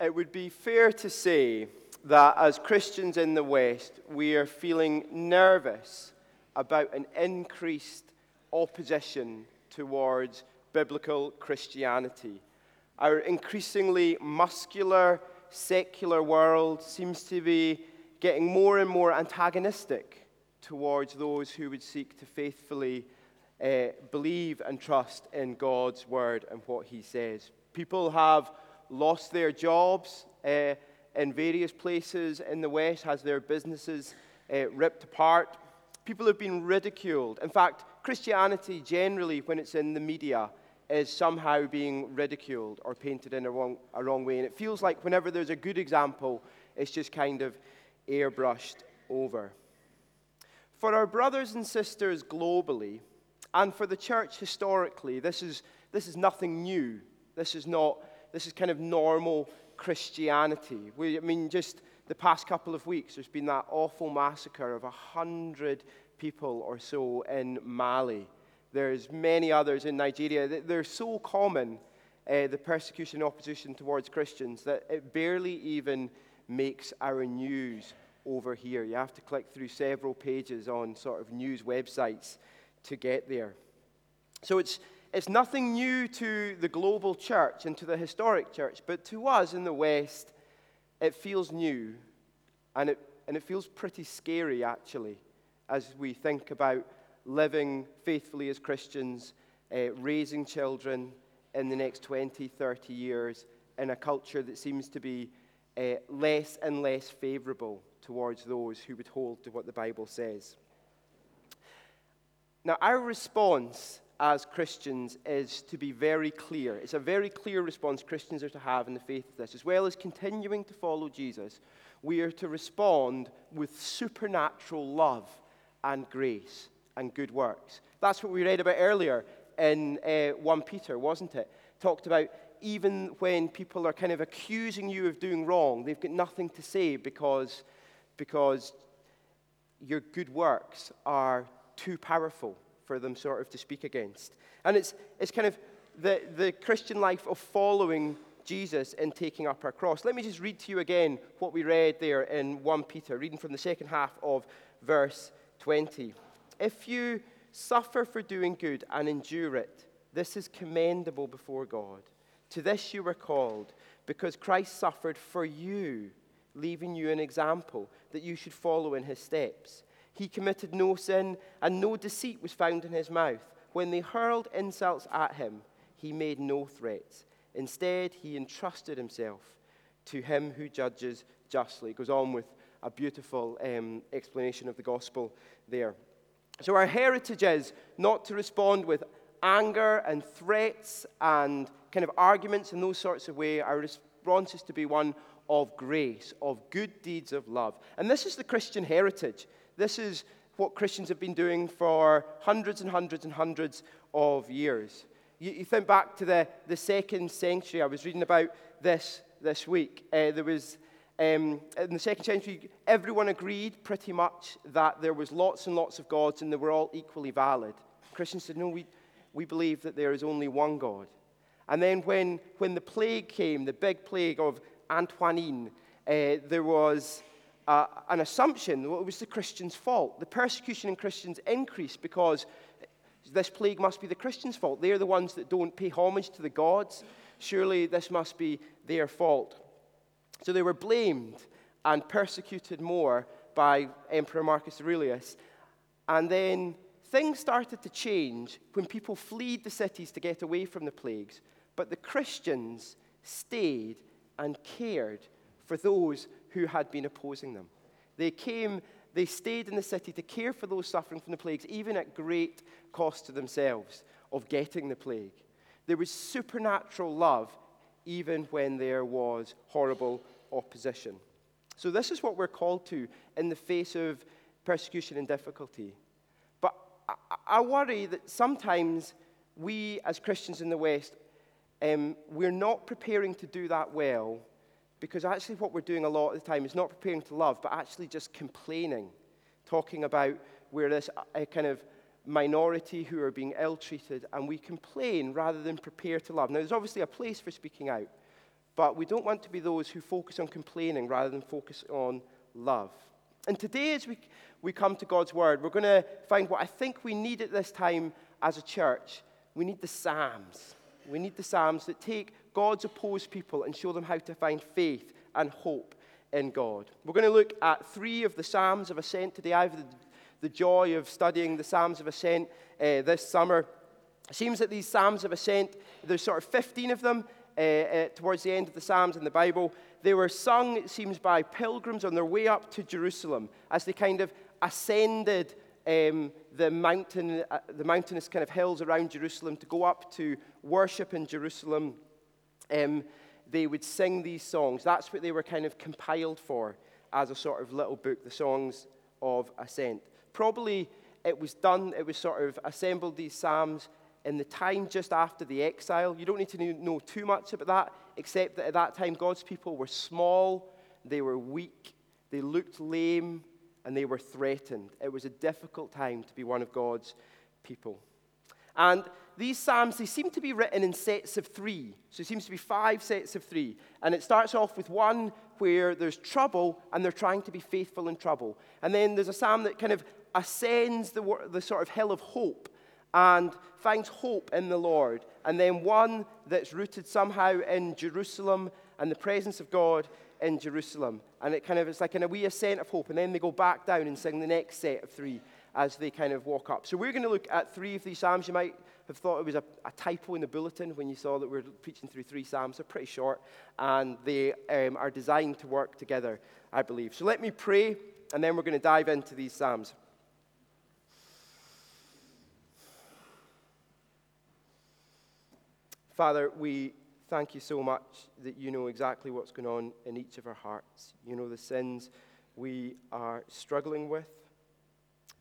It would be fair to say that as Christians in the West, we are feeling nervous about an increased opposition towards biblical Christianity. Our increasingly muscular, secular world seems to be getting more and more antagonistic towards those who would seek to faithfully uh, believe and trust in God's word and what He says. People have lost their jobs uh, in various places in the West, has their businesses uh, ripped apart. People have been ridiculed. In fact, Christianity generally, when it's in the media, is somehow being ridiculed or painted in a wrong, a wrong way. And it feels like whenever there's a good example, it's just kind of airbrushed over. For our brothers and sisters globally, and for the church historically, this is, this is nothing new. This is not, this is kind of normal Christianity. We, I mean, just the past couple of weeks, there's been that awful massacre of a hundred people or so in Mali. There's many others in Nigeria. They're so common, uh, the persecution and opposition towards Christians, that it barely even makes our news over here. You have to click through several pages on sort of news websites to get there. So it's, it's nothing new to the global church and to the historic church, but to us in the West, it feels new and it, and it feels pretty scary actually as we think about living faithfully as Christians, uh, raising children in the next 20, 30 years in a culture that seems to be uh, less and less favorable towards those who would hold to what the Bible says. Now, our response as Christians is to be very clear. It's a very clear response Christians are to have in the faith of this. As well as continuing to follow Jesus, we are to respond with supernatural love and grace and good works. That's what we read about earlier in uh, 1 Peter, wasn't it? Talked about even when people are kind of accusing you of doing wrong, they've got nothing to say because, because your good works are too powerful for them sort of to speak against. And it's, it's kind of the, the Christian life of following Jesus and taking up our cross. Let me just read to you again what we read there in 1 Peter, reading from the second half of verse 20. If you suffer for doing good and endure it, this is commendable before God. To this you were called, because Christ suffered for you, leaving you an example that you should follow in his steps. He committed no sin, and no deceit was found in his mouth. When they hurled insults at him, he made no threats. Instead, he entrusted himself to him who judges justly. It goes on with a beautiful um, explanation of the gospel there. So, our heritage is not to respond with anger and threats and kind of arguments in those sorts of ways. Our response is to be one of grace, of good deeds of love. And this is the Christian heritage. This is what Christians have been doing for hundreds and hundreds and hundreds of years. You, you think back to the, the second century. I was reading about this this week. Uh, there was um, in the second century, everyone agreed pretty much that there was lots and lots of gods and they were all equally valid. Christians said, no, we, we believe that there is only one God. And then when, when the plague came, the big plague of Antonine, uh, there was uh, an assumption that it was the Christians' fault. The persecution in Christians increased because this plague must be the Christians' fault. They're the ones that don't pay homage to the gods. Surely this must be their fault. So they were blamed and persecuted more by Emperor Marcus Aurelius. And then things started to change when people fled the cities to get away from the plagues. But the Christians stayed and cared for those who had been opposing them. They came, they stayed in the city to care for those suffering from the plagues, even at great cost to themselves of getting the plague. There was supernatural love even when there was horrible opposition. So, this is what we're called to in the face of persecution and difficulty. But I, worry that sometimes we, as Christians in the West, um, we're not preparing to do that well because actually, what we're doing a lot of the time is not preparing to love, but actually just complaining, talking about we're this a kind of minority who are being ill treated, and we complain rather than prepare to love. Now, there's obviously a place for speaking out, but we don't want to be those who focus on complaining rather than focus on love. And today, as we, we come to God's Word, we're going to find what I think we need at this time as a church. We need the Psalms. We need the Psalms that take God's opposed people and show them how to find faith and hope in God. We're going to look at three of the Psalms of Ascent today. I have the, the joy of studying the Psalms of Ascent uh, this summer. It seems that these Psalms of Ascent, there's sort of 15 of them uh, uh, towards the end of the Psalms in the Bible. They were sung, it seems, by pilgrims on their way up to Jerusalem as they kind of ascended um, the, mountain, uh, the mountainous kind of hills around Jerusalem to go up to worship in Jerusalem. Um, they would sing these songs. That's what they were kind of compiled for as a sort of little book, the Songs of Ascent. Probably it was done, it was sort of assembled these Psalms in the time just after the exile. You don't need to know too much about that, except that at that time God's people were small, they were weak, they looked lame, and they were threatened. It was a difficult time to be one of God's people. And these Psalms, they seem to be written in sets of three. So it seems to be five sets of three. And it starts off with one where there's trouble and they're trying to be faithful in trouble. And then there's a Psalm that kind of ascends the, the sort of hill of hope and finds hope in the Lord. And then one that's rooted somehow in Jerusalem and the presence of God in Jerusalem. And it kind of it's like in a wee ascent of hope. And then they go back down and sing the next set of three as they kind of walk up. So we're going to look at three of these Psalms. You might have thought it was a, a typo in the bulletin when you saw that we're preaching through three Psalms. They're pretty short and they um, are designed to work together, I believe. So let me pray and then we're going to dive into these Psalms. Father, we thank you so much that you know exactly what's going on in each of our hearts. You know the sins we are struggling with.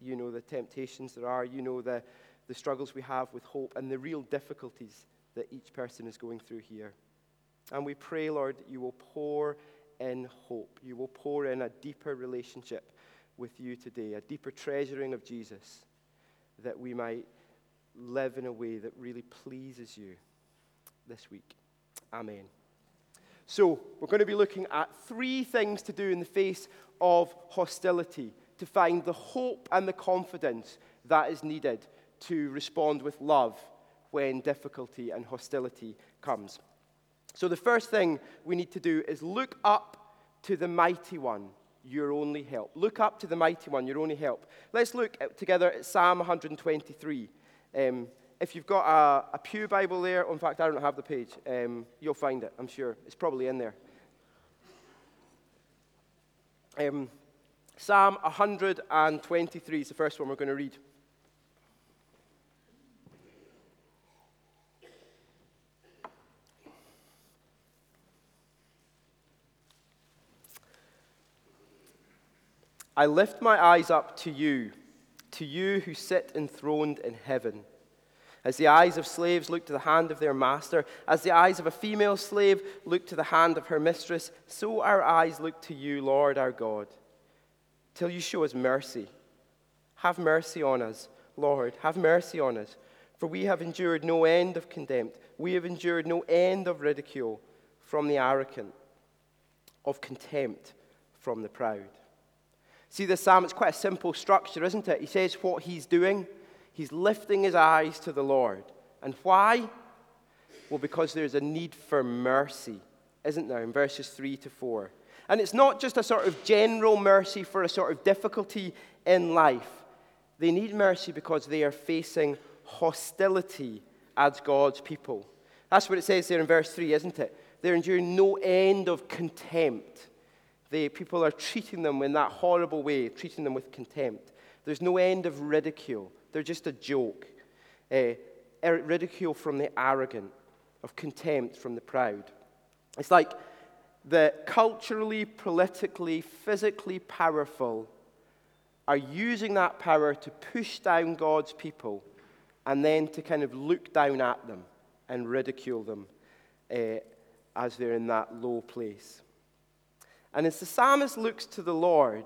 You know the temptations there are. You know the, the struggles we have with hope and the real difficulties that each person is going through here. And we pray, Lord, you will pour in hope. You will pour in a deeper relationship with you today, a deeper treasuring of Jesus, that we might live in a way that really pleases you this week. Amen. So, we're going to be looking at three things to do in the face of hostility to find the hope and the confidence that is needed to respond with love when difficulty and hostility comes. So, the first thing we need to do is look up to the mighty one, your only help. Look up to the mighty one, your only help. Let's look together at Psalm 123. Um, if you've got a, a, Pew Bible there, in fact, I don't have the page, um, you'll find it, I'm sure. It's probably in there. Um, Psalm 123 is the first one we're going to read. I lift my eyes up to you, to you who sit enthroned in heaven. As the eyes of slaves look to the hand of their master, as the eyes of a female slave look to the hand of her mistress, so our eyes look to you, Lord our God, till you show us mercy. Have mercy on us, Lord, have mercy on us. For we have endured no end of contempt, we have endured no end of ridicule from the arrogant, of contempt from the proud. See, this psalm, it's quite a simple structure, isn't it? He says what he's doing he's lifting his eyes to the Lord. And why? Well, because there's a need for mercy, isn't there, in verses 3 to 4. And it's not just a sort of general mercy for a sort of difficulty in life. They need mercy because they are facing hostility as God's people. That's what it says there in verse 3, isn't it? They're enduring no end of contempt. The people are treating them in that horrible way, treating them with contempt. There's no end of ridicule. They're just a joke. Uh, ridicule from the arrogant, of contempt from the proud. It's like the culturally, politically, physically powerful are using that power to push down God's people and then to kind of look down at them and ridicule them uh, as they're in that low place. And as the psalmist looks to the Lord,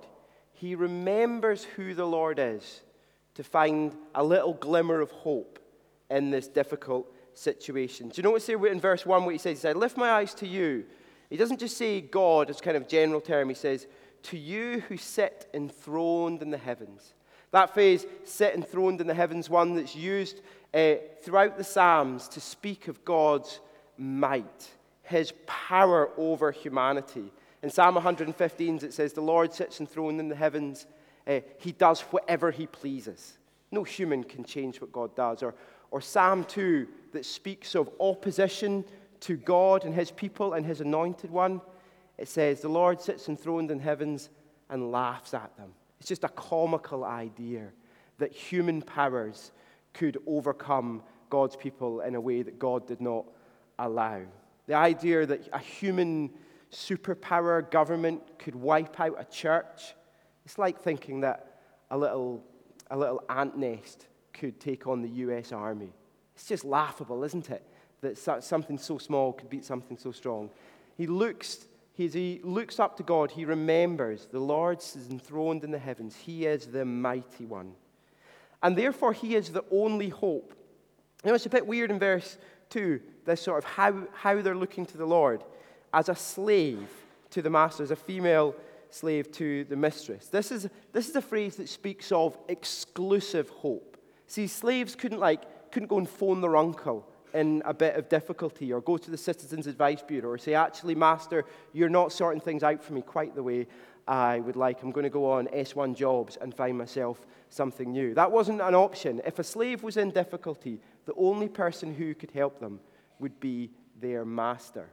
he remembers who the Lord is to find a little glimmer of hope in this difficult situation. Do you notice here in verse 1 what he says? He said, Lift my eyes to you, He doesn't just say God as kind of general term, he says, To you who sit enthroned in the heavens. That phrase, sit enthroned in the heavens, one that's used uh, throughout the Psalms to speak of God's might, his power over humanity. In Psalm 115, it says, The Lord sits enthroned in the heavens. Uh, he does whatever he pleases. No human can change what God does. Or, or Psalm 2, that speaks of opposition to God and his people and his anointed one. It says, The Lord sits enthroned in heavens and laughs at them. It's just a comical idea that human powers could overcome God's people in a way that God did not allow. The idea that a human superpower government could wipe out a church, it's like thinking that a little, a little ant nest could take on the US Army. It's just laughable, isn't it? That something so small could beat something so strong. He looks, he looks up to God. He remembers the Lord is enthroned in the heavens. He is the mighty one. And therefore, he is the only hope. You know, it's a bit weird in verse 2, this sort of how, how they're looking to the Lord as a slave to the master, as a female slave to the mistress. This is, this is a phrase that speaks of exclusive hope. See, slaves couldn't, like, couldn't go and phone their uncle in a bit of difficulty or go to the Citizens Advice Bureau or say, actually, Master, you're not sorting things out for me quite the way I would like. I'm going to go on S1 jobs and find myself something new. That wasn't an option. If a slave was in difficulty, the only person who could help them would be their master.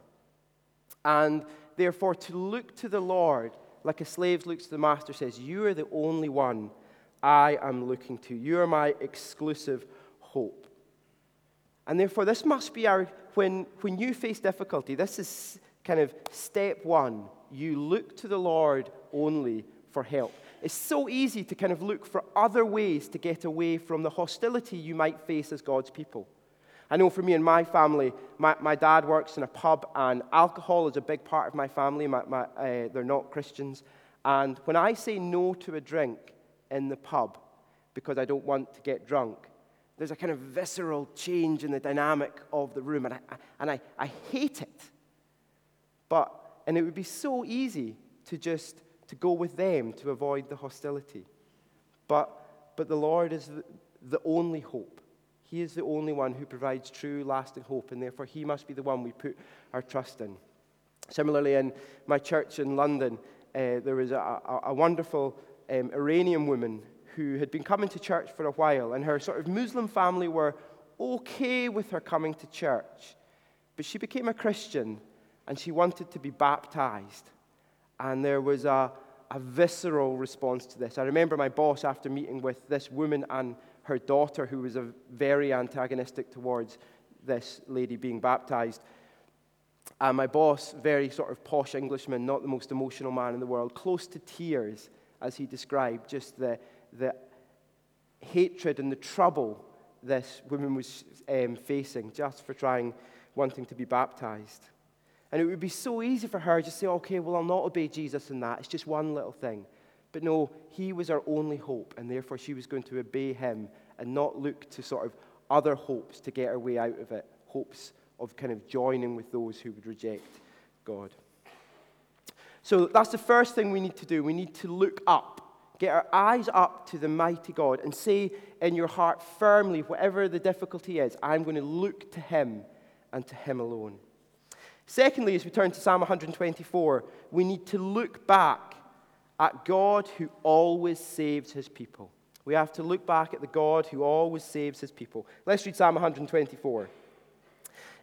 And therefore, to look to the Lord like a slave looks to the master says, You are the only one I am looking to. You are my exclusive hope. And therefore, this must be our, when, when you face difficulty, this is kind of step one. You look to the Lord only for help. It's so easy to kind of look for other ways to get away from the hostility you might face as God's people. I know for me and my family, my, my dad works in a pub, and alcohol is a big part of my family. My, my, uh, they're not Christians. And when I say no to a drink in the pub because I don't want to get drunk, there's a kind of visceral change in the dynamic of the room, and I, and I, I hate it. But, and it would be so easy to just to go with them to avoid the hostility. But, but the Lord is the, the only hope. He is the only one who provides true, lasting hope, and therefore He must be the one we put our trust in. Similarly, in my church in London, uh, there was a, a, a wonderful um, Iranian woman who had been coming to church for a while, and her sort of Muslim family were okay with her coming to church. But she became a Christian and she wanted to be baptized. And there was a, a visceral response to this. I remember my boss, after meeting with this woman and her daughter, who was very antagonistic towards this lady being baptized. And my boss, very sort of posh Englishman, not the most emotional man in the world, close to tears as he described just the, the hatred and the trouble this woman was um, facing just for trying, wanting to be baptized. And it would be so easy for her to say, okay, well, I'll not obey Jesus in that. It's just one little thing. But no, he was our only hope, and therefore she was going to obey him and not look to sort of other hopes to get her way out of it, hopes of kind of joining with those who would reject God. So that's the first thing we need to do. We need to look up, get our eyes up to the mighty God, and say in your heart firmly, whatever the difficulty is, I'm going to look to him and to him alone. Secondly, as we turn to Psalm 124, we need to look back at God who always saves his people. We have to look back at the God who always saves his people. Let's read Psalm 124.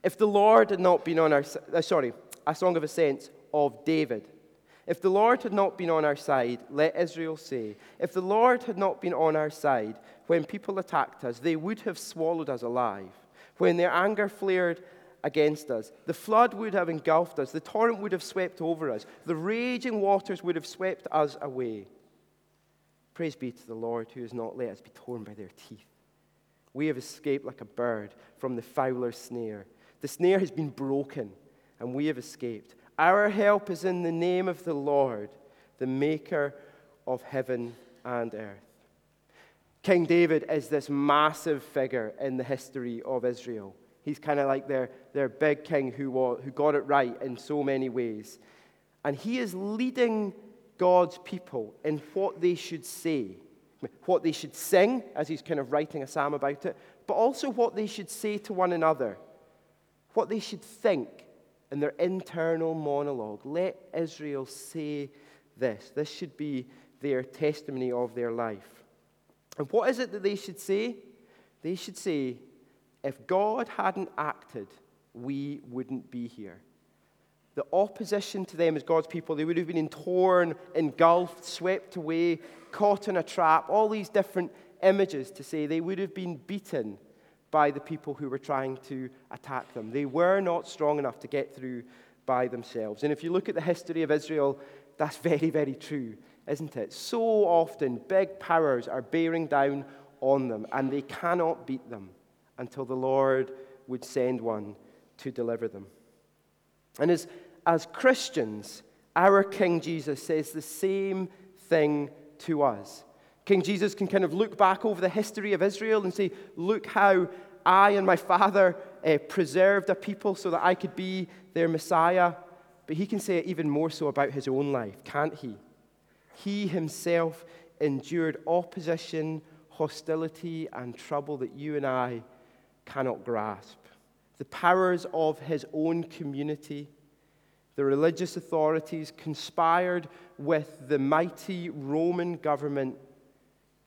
If the Lord had not been on our uh, sorry, a song of ascent of David. If the Lord had not been on our side, let Israel say, if the Lord had not been on our side when people attacked us, they would have swallowed us alive. When their anger flared against us. The flood would have engulfed us, the torrent would have swept over us, the raging waters would have swept us away. Praise be to the Lord who has not let us be torn by their teeth. We have escaped like a bird from the fowler's snare. The snare has been broken, and we have escaped. Our help is in the name of the Lord, the maker of heaven and earth. King David is this massive figure in the history of Israel. He's kind of like their, their big king who, who got it right in so many ways. And he is leading God's people in what they should say, what they should sing, as he's kind of writing a psalm about it, but also what they should say to one another, what they should think in their internal monologue. Let Israel say this. This should be their testimony of their life. And what is it that they should say? They should say, if God hadn't acted, we wouldn't be here. The opposition to them as God's people, they would have been torn, engulfed, swept away, caught in a trap, all these different images to say they would have been beaten by the people who were trying to attack them. They were not strong enough to get through by themselves. And if you look at the history of Israel, that's very, very true, isn't it? So often, big powers are bearing down on them, and they cannot beat them until the Lord would send one to deliver them. And as, as Christians, our King Jesus says the same thing to us. King Jesus can kind of look back over the history of Israel and say, Look how I and my Father uh, preserved a people so that I could be their Messiah. But he can say it even more so about his own life, can't he? He himself endured opposition, hostility, and trouble that you and I cannot grasp. The powers of his own community, the religious authorities conspired with the mighty Roman government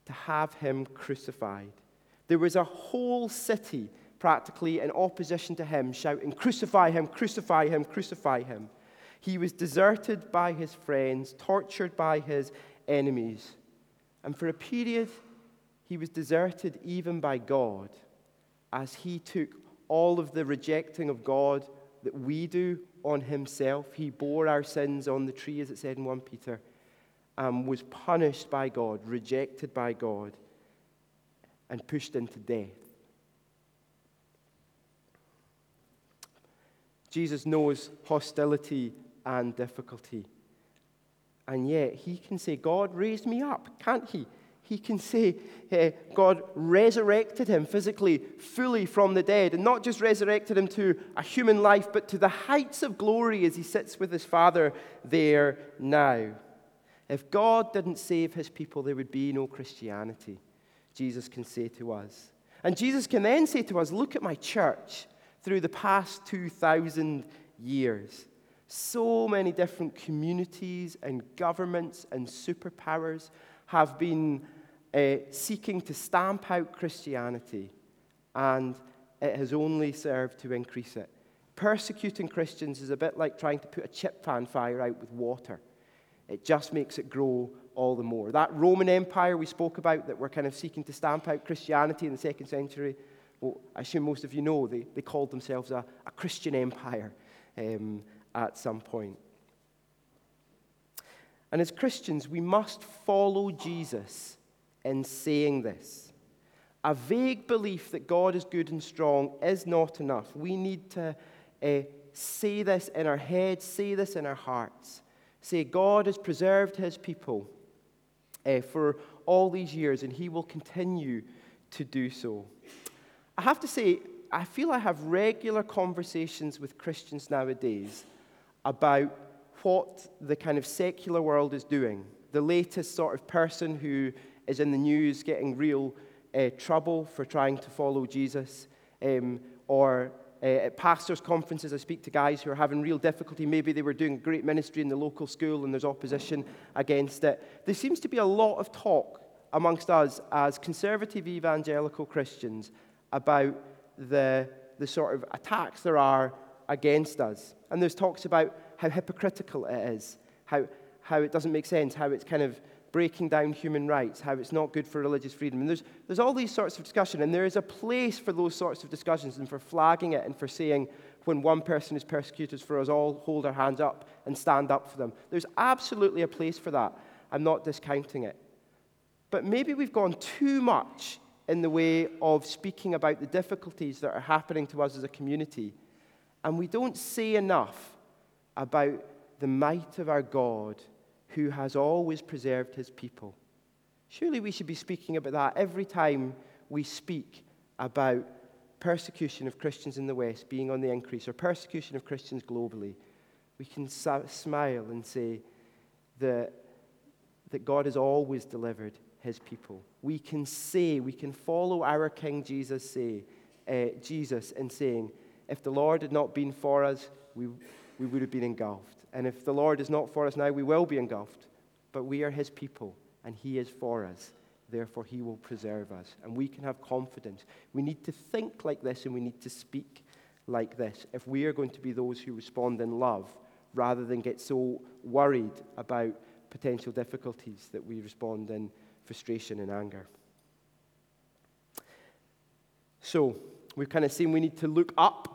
to have him crucified. There was a whole city practically in opposition to him, shouting, Crucify him, crucify him, crucify him. He was deserted by his friends, tortured by his enemies. And for a period, he was deserted even by God as he took all of the rejecting of God that we do on himself. He bore our sins on the tree, as it said in 1 Peter, and was punished by God, rejected by God, and pushed into death. Jesus knows hostility and difficulty. And yet, he can say, God raised me up, can't he? He can say uh, God resurrected him physically, fully from the dead, and not just resurrected him to a human life, but to the heights of glory as he sits with his Father there now. If God didn't save his people, there would be no Christianity, Jesus can say to us. And Jesus can then say to us, Look at my church through the past 2,000 years. So many different communities and governments and superpowers have been uh, seeking to stamp out Christianity, and it has only served to increase it. Persecuting Christians is a bit like trying to put a chip fan fire out with water. It just makes it grow all the more. That Roman Empire we spoke about that were kind of seeking to stamp out Christianity in the second century, well, I assume most of you know they, they called themselves a, a Christian empire um, at some point. And as Christians, we must follow Jesus in saying this. A vague belief that God is good and strong is not enough. We need to uh, say this in our heads, say this in our hearts. Say, God has preserved his people uh, for all these years, and he will continue to do so. I have to say, I feel I have regular conversations with Christians nowadays about what the kind of secular world is doing. The latest sort of person who is in the news getting real uh, trouble for trying to follow Jesus. Um, or uh, at pastors' conferences, I speak to guys who are having real difficulty. Maybe they were doing great ministry in the local school and there's opposition against it. There seems to be a lot of talk amongst us as conservative evangelical Christians about the, the sort of attacks there are against us. And there's talks about how hypocritical it is, how, how it doesn't make sense, how it's kind of breaking down human rights, how it's not good for religious freedom. And there's, there's all these sorts of discussion, and there is a place for those sorts of discussions and for flagging it and for saying when one person is persecuted, for us all hold our hands up and stand up for them. There's absolutely a place for that. I'm not discounting it. But maybe we've gone too much in the way of speaking about the difficulties that are happening to us as a community, and we don't say enough about the might of our God who has always preserved his people. Surely we should be speaking about that every time we speak about persecution of Christians in the West being on the increase or persecution of Christians globally, we can smile and say that, that God has always delivered his people. We can say, we can follow our King Jesus, say, uh, Jesus in saying, if the Lord had not been for us, we, we would have been engulfed. And if the Lord is not for us now, we will be engulfed. But we are his people, and he is for us. Therefore, he will preserve us. And we can have confidence. We need to think like this, and we need to speak like this if we are going to be those who respond in love rather than get so worried about potential difficulties that we respond in frustration and anger. So, we've kind of seen we need to look up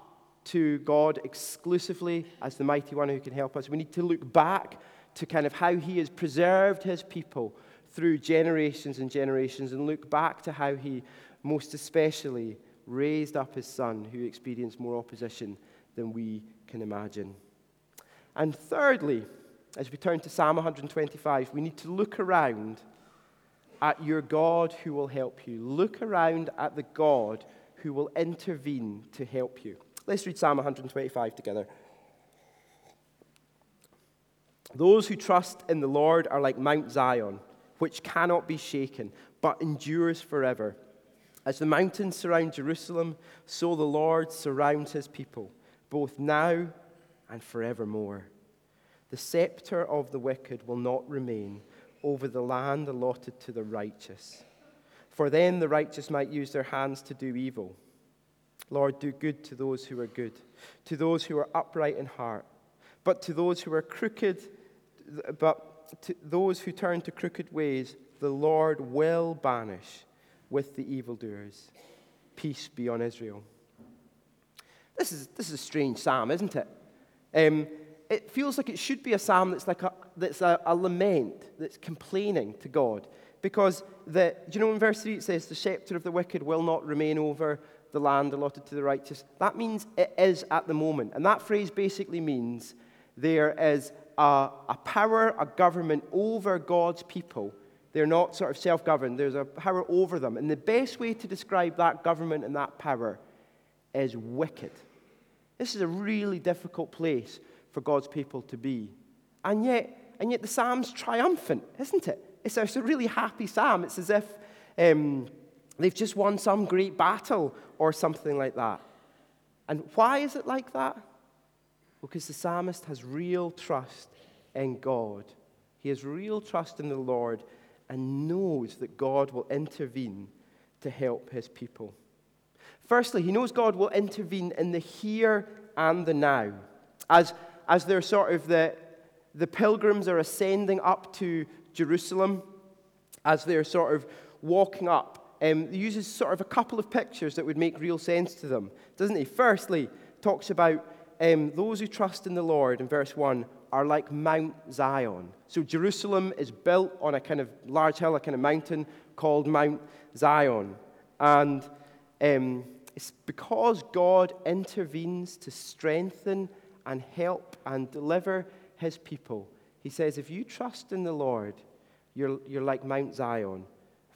to God exclusively as the mighty one who can help us. We need to look back to kind of how he has preserved his people through generations and generations and look back to how he most especially raised up his son who experienced more opposition than we can imagine. And thirdly, as we turn to Psalm 125, we need to look around at your God who will help you. Look around at the God who will intervene to help you. Let's read Psalm 125 together. Those who trust in the Lord are like Mount Zion, which cannot be shaken, but endures forever. As the mountains surround Jerusalem, so the Lord surrounds his people, both now and forevermore. The scepter of the wicked will not remain over the land allotted to the righteous. For then the righteous might use their hands to do evil. Lord, do good to those who are good, to those who are upright in heart. But to those who are crooked, but to those who turn to crooked ways, the Lord will banish with the evildoers. Peace be on Israel. This is, this is a strange psalm, isn't it? Um, it feels like it should be a psalm that's like a, that's a, a lament, that's complaining to God. Because, the, you know in verse 3 it says, The scepter of the wicked will not remain over the land allotted to the righteous? That means it is at the moment. And that phrase basically means there is a, a power, a government over God's people. They're not sort of self governed, there's a power over them. And the best way to describe that government and that power is wicked. This is a really difficult place for God's people to be. And yet, and yet the psalm's triumphant, isn't it? It's a, really happy psalm. It's as if um, they've just won some great battle or something like that. And why is it like that? Because the psalmist has real trust in God. He has real trust in the Lord and knows that God will intervene to help his people. Firstly, he knows God will intervene in the here and the now. As, as they're sort of the, the pilgrims are ascending up to Jerusalem, as they're sort of walking up, um, uses sort of a couple of pictures that would make real sense to them, doesn't he? Firstly, talks about um, those who trust in the Lord in verse 1 are like Mount Zion. So Jerusalem is built on a kind of large hill, a kind of mountain called Mount Zion. And um, it's because God intervenes to strengthen and help and deliver his people. He says, if you trust in the Lord, you're, you're like Mount Zion,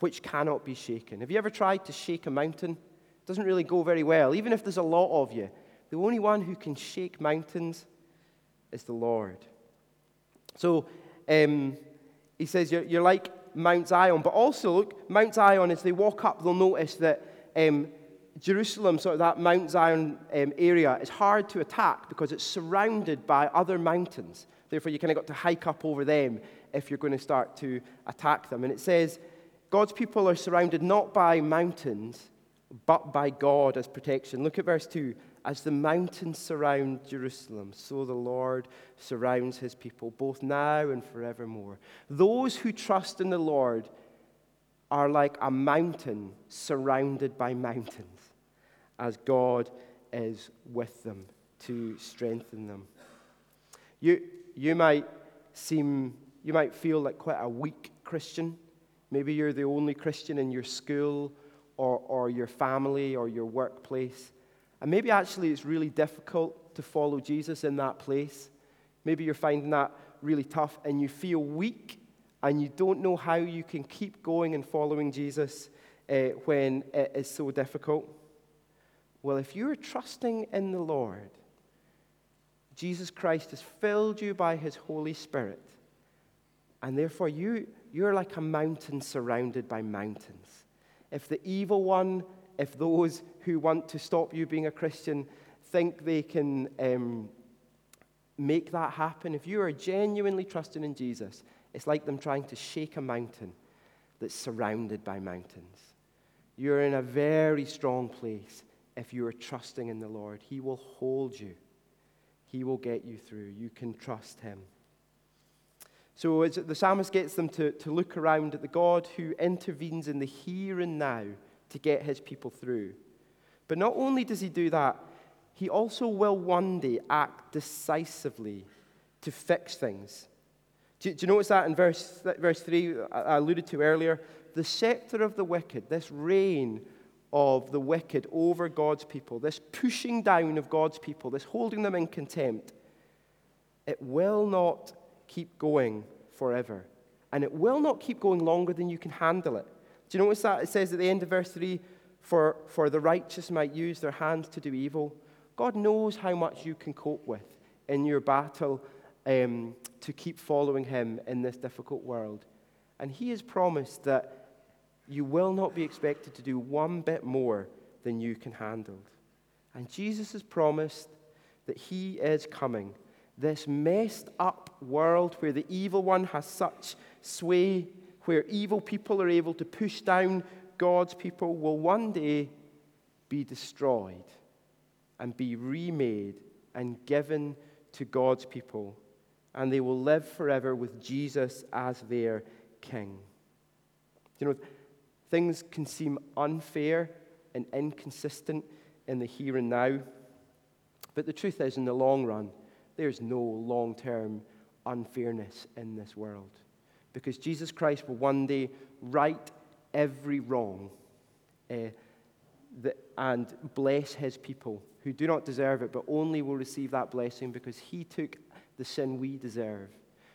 which cannot be shaken. Have you ever tried to shake a mountain? It doesn't really go very well. Even if there's a lot of you, the only one who can shake mountains is the Lord. So um, he says, you're, you're, like Mount Zion. But also, look, Mount Zion, as they walk up, they'll notice that um, Jerusalem, sort of that Mount Zion um, area, is hard to attack because it's surrounded by other mountains. Therefore, you kind of got to hike up over them if you're going to start to attack them. And it says, God's people are surrounded not by mountains, but by God as protection. Look at verse 2. As the mountains surround Jerusalem, so the Lord surrounds his people, both now and forevermore. Those who trust in the Lord are like a mountain surrounded by mountains as God is with them to strengthen them. You, you might seem, you might feel like quite a weak Christian. Maybe you're the only Christian in your school or, or your family or your workplace. And maybe actually it's really difficult to follow Jesus in that place. Maybe you're finding that really tough and you feel weak and you don't know how you can keep going and following Jesus uh, when it is so difficult. Well, if you're trusting in the Lord, Jesus Christ has filled you by his Holy Spirit, and therefore you, you're like a mountain surrounded by mountains. If the evil one, if those who want to stop you being a Christian think they can um, make that happen, if you are genuinely trusting in Jesus, it's like them trying to shake a mountain that's surrounded by mountains. You're in a very strong place if you are trusting in the Lord. He will hold you, He will get you through. You can trust Him. So, as the psalmist gets them to, to look around at the God who intervenes in the here and now to get his people through. But not only does he do that, he also will one day act decisively to fix things. Do, do you notice that in verse, verse 3 I alluded to earlier? The scepter of the wicked, this reign of the wicked over God's people, this pushing down of God's people, this holding them in contempt, it will not keep going forever. And it will not keep going longer than you can handle it. Do you notice that? It says at the end of verse 3 for, for the righteous might use their hands to do evil. God knows how much you can cope with in your battle um, to keep following Him in this difficult world. And He has promised that you will not be expected to do one bit more than you can handle. And Jesus has promised that He is coming. This messed up world where the evil one has such sway, where evil people are able to push down God's people, will one day be destroyed and be remade and given to God's people. And they will live forever with Jesus as their king. You know, things can seem unfair and inconsistent in the here and now. But the truth is, in the long run, there's no long term unfairness in this world. Because Jesus Christ will one day right every wrong uh, that, and bless his people who do not deserve it, but only will receive that blessing because he took the sin we deserve.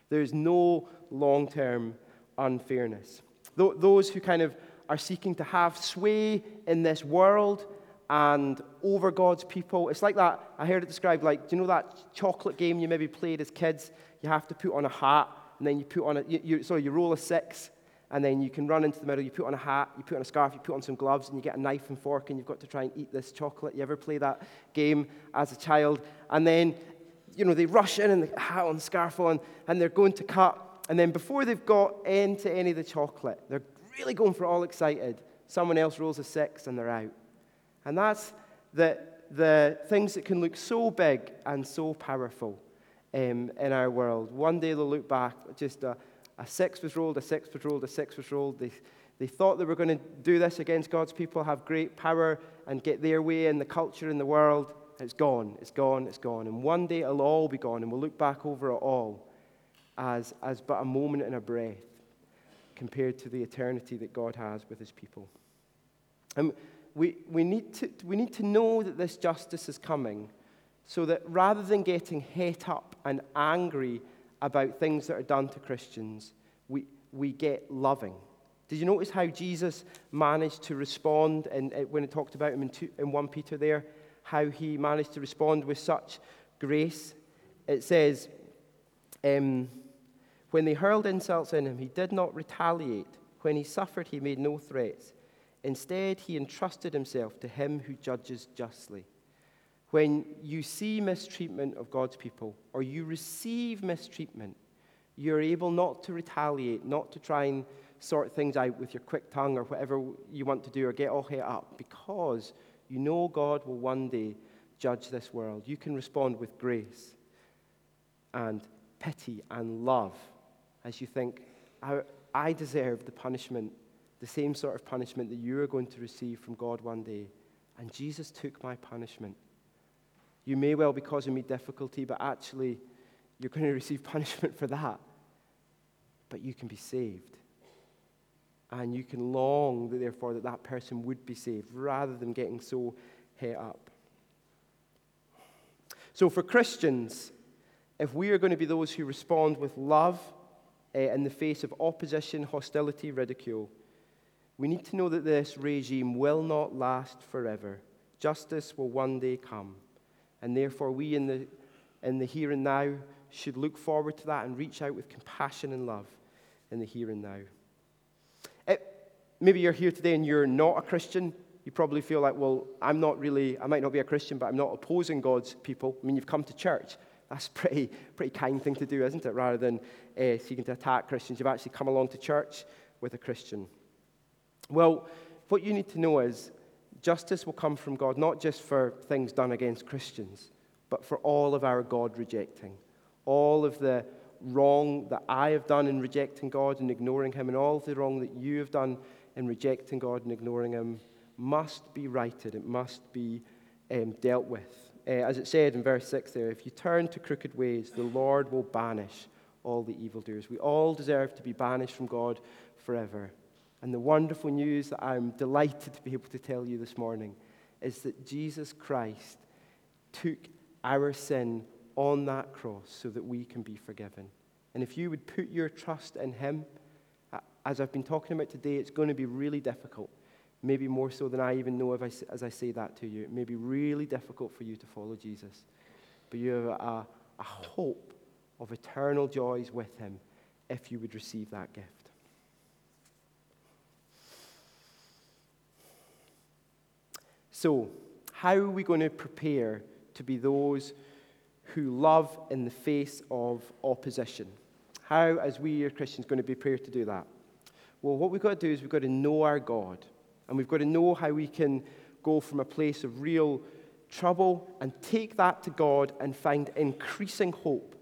There's no long term unfairness. Th- those who kind of are seeking to have sway in this world and over God's people, it's like that. I heard it described like, do you know that chocolate game you maybe played as kids? You have to put on a hat, and then you put on a, you, you, sorry, you roll a six, and then you can run into the middle, you put on a hat, you put on a scarf, you put on some gloves, and you get a knife and fork, and you've got to try and eat this chocolate. You ever play that game as a child? And then, you know, they rush in and the hat on, scarf on, and they're going to cut. And then before they've got into any of the chocolate, they're really going for all excited. Someone else rolls a six and they're out. And that's the, the things that can look so big and so powerful um, in our world. One day they'll look back, just a, a six was rolled, a six was rolled, a six was rolled. They, they thought they were going to do this against God's people, have great power, and get their way in the culture in the world. It's gone, it's gone, it's gone. And one day it'll all be gone, and we'll look back over it all as, as but a moment and a breath compared to the eternity that God has with his people. And we, we, need to, we need to know that this justice is coming so that rather than getting het up and angry about things that are done to Christians, we, we get loving. Did you notice how Jesus managed to respond and when it talked about him in, two, in 1 Peter there? How he managed to respond with such grace? It says, um, when they hurled insults in him, he did not retaliate. When he suffered, he made no threats. Instead, he entrusted himself to him who judges justly. When you see mistreatment of God's people, or you receive mistreatment, you're able not to retaliate, not to try and sort things out with your quick tongue or whatever you want to do, or get all het up, because you know God will one day judge this world. You can respond with grace and pity and love as you think, I, I deserve the punishment, the same sort of punishment that you are going to receive from God one day. And Jesus took my punishment. You may well be causing me difficulty, but actually, you're going to receive punishment for that. But you can be saved. And you can long, therefore, that that person would be saved rather than getting so het up. So, for Christians, if we are going to be those who respond with love uh, in the face of opposition, hostility, ridicule, we need to know that this regime will not last forever. Justice will one day come. And therefore, we in the, in the here and now should look forward to that and reach out with compassion and love in the here and now. It, maybe you're here today and you're not a Christian. You probably feel like, well, I'm not really, I might not be a Christian, but I'm not opposing God's people. I mean, you've come to church. That's a pretty, pretty kind thing to do, isn't it? Rather than uh, seeking to attack Christians, you've actually come along to church with a Christian. Well, what you need to know is justice will come from God, not just for things done against Christians, but for all of our God rejecting, all of the wrong that I have done in rejecting God and ignoring Him, and all of the wrong that you have done in rejecting God and ignoring Him must be righted. It must be um, dealt with. Uh, as it said in verse 6 there, if you turn to crooked ways, the Lord will banish all the evildoers. We all deserve to be banished from God forever. And the wonderful news that I'm delighted to be able to tell you this morning is that Jesus Christ took our sin on that cross so that we can be forgiven. And if you would put your trust in Him, as I've been talking about today, it's going to be really difficult. Maybe more so than I even know I, as I say that to you. It may be really difficult for you to follow Jesus. But you have a, a hope of eternal joys with Him if you would receive that gift. So, how are we going to prepare to be those who love in the face of opposition? How, as we as Christians, going to be prepared to do that? Well, what we've got to do is we've got to know our God, and we've got to know how we can go from a place of real trouble and take that to God and find increasing hope.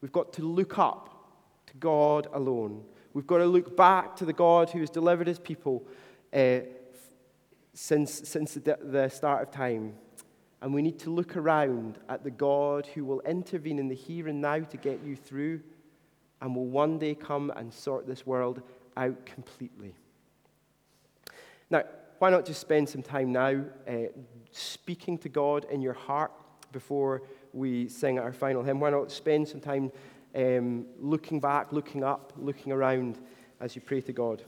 We've got to look up to God alone. We've got to look back to the God who has delivered his people uh, since, since the, the start of time. And we need to look around at the God who will intervene in the here and now to get you through and will one day come and sort this world out completely. Now, why not just spend some time now uh, speaking to God in your heart before we sing our final hymn? Why not spend some time um, looking back, looking up, looking around as you pray to God?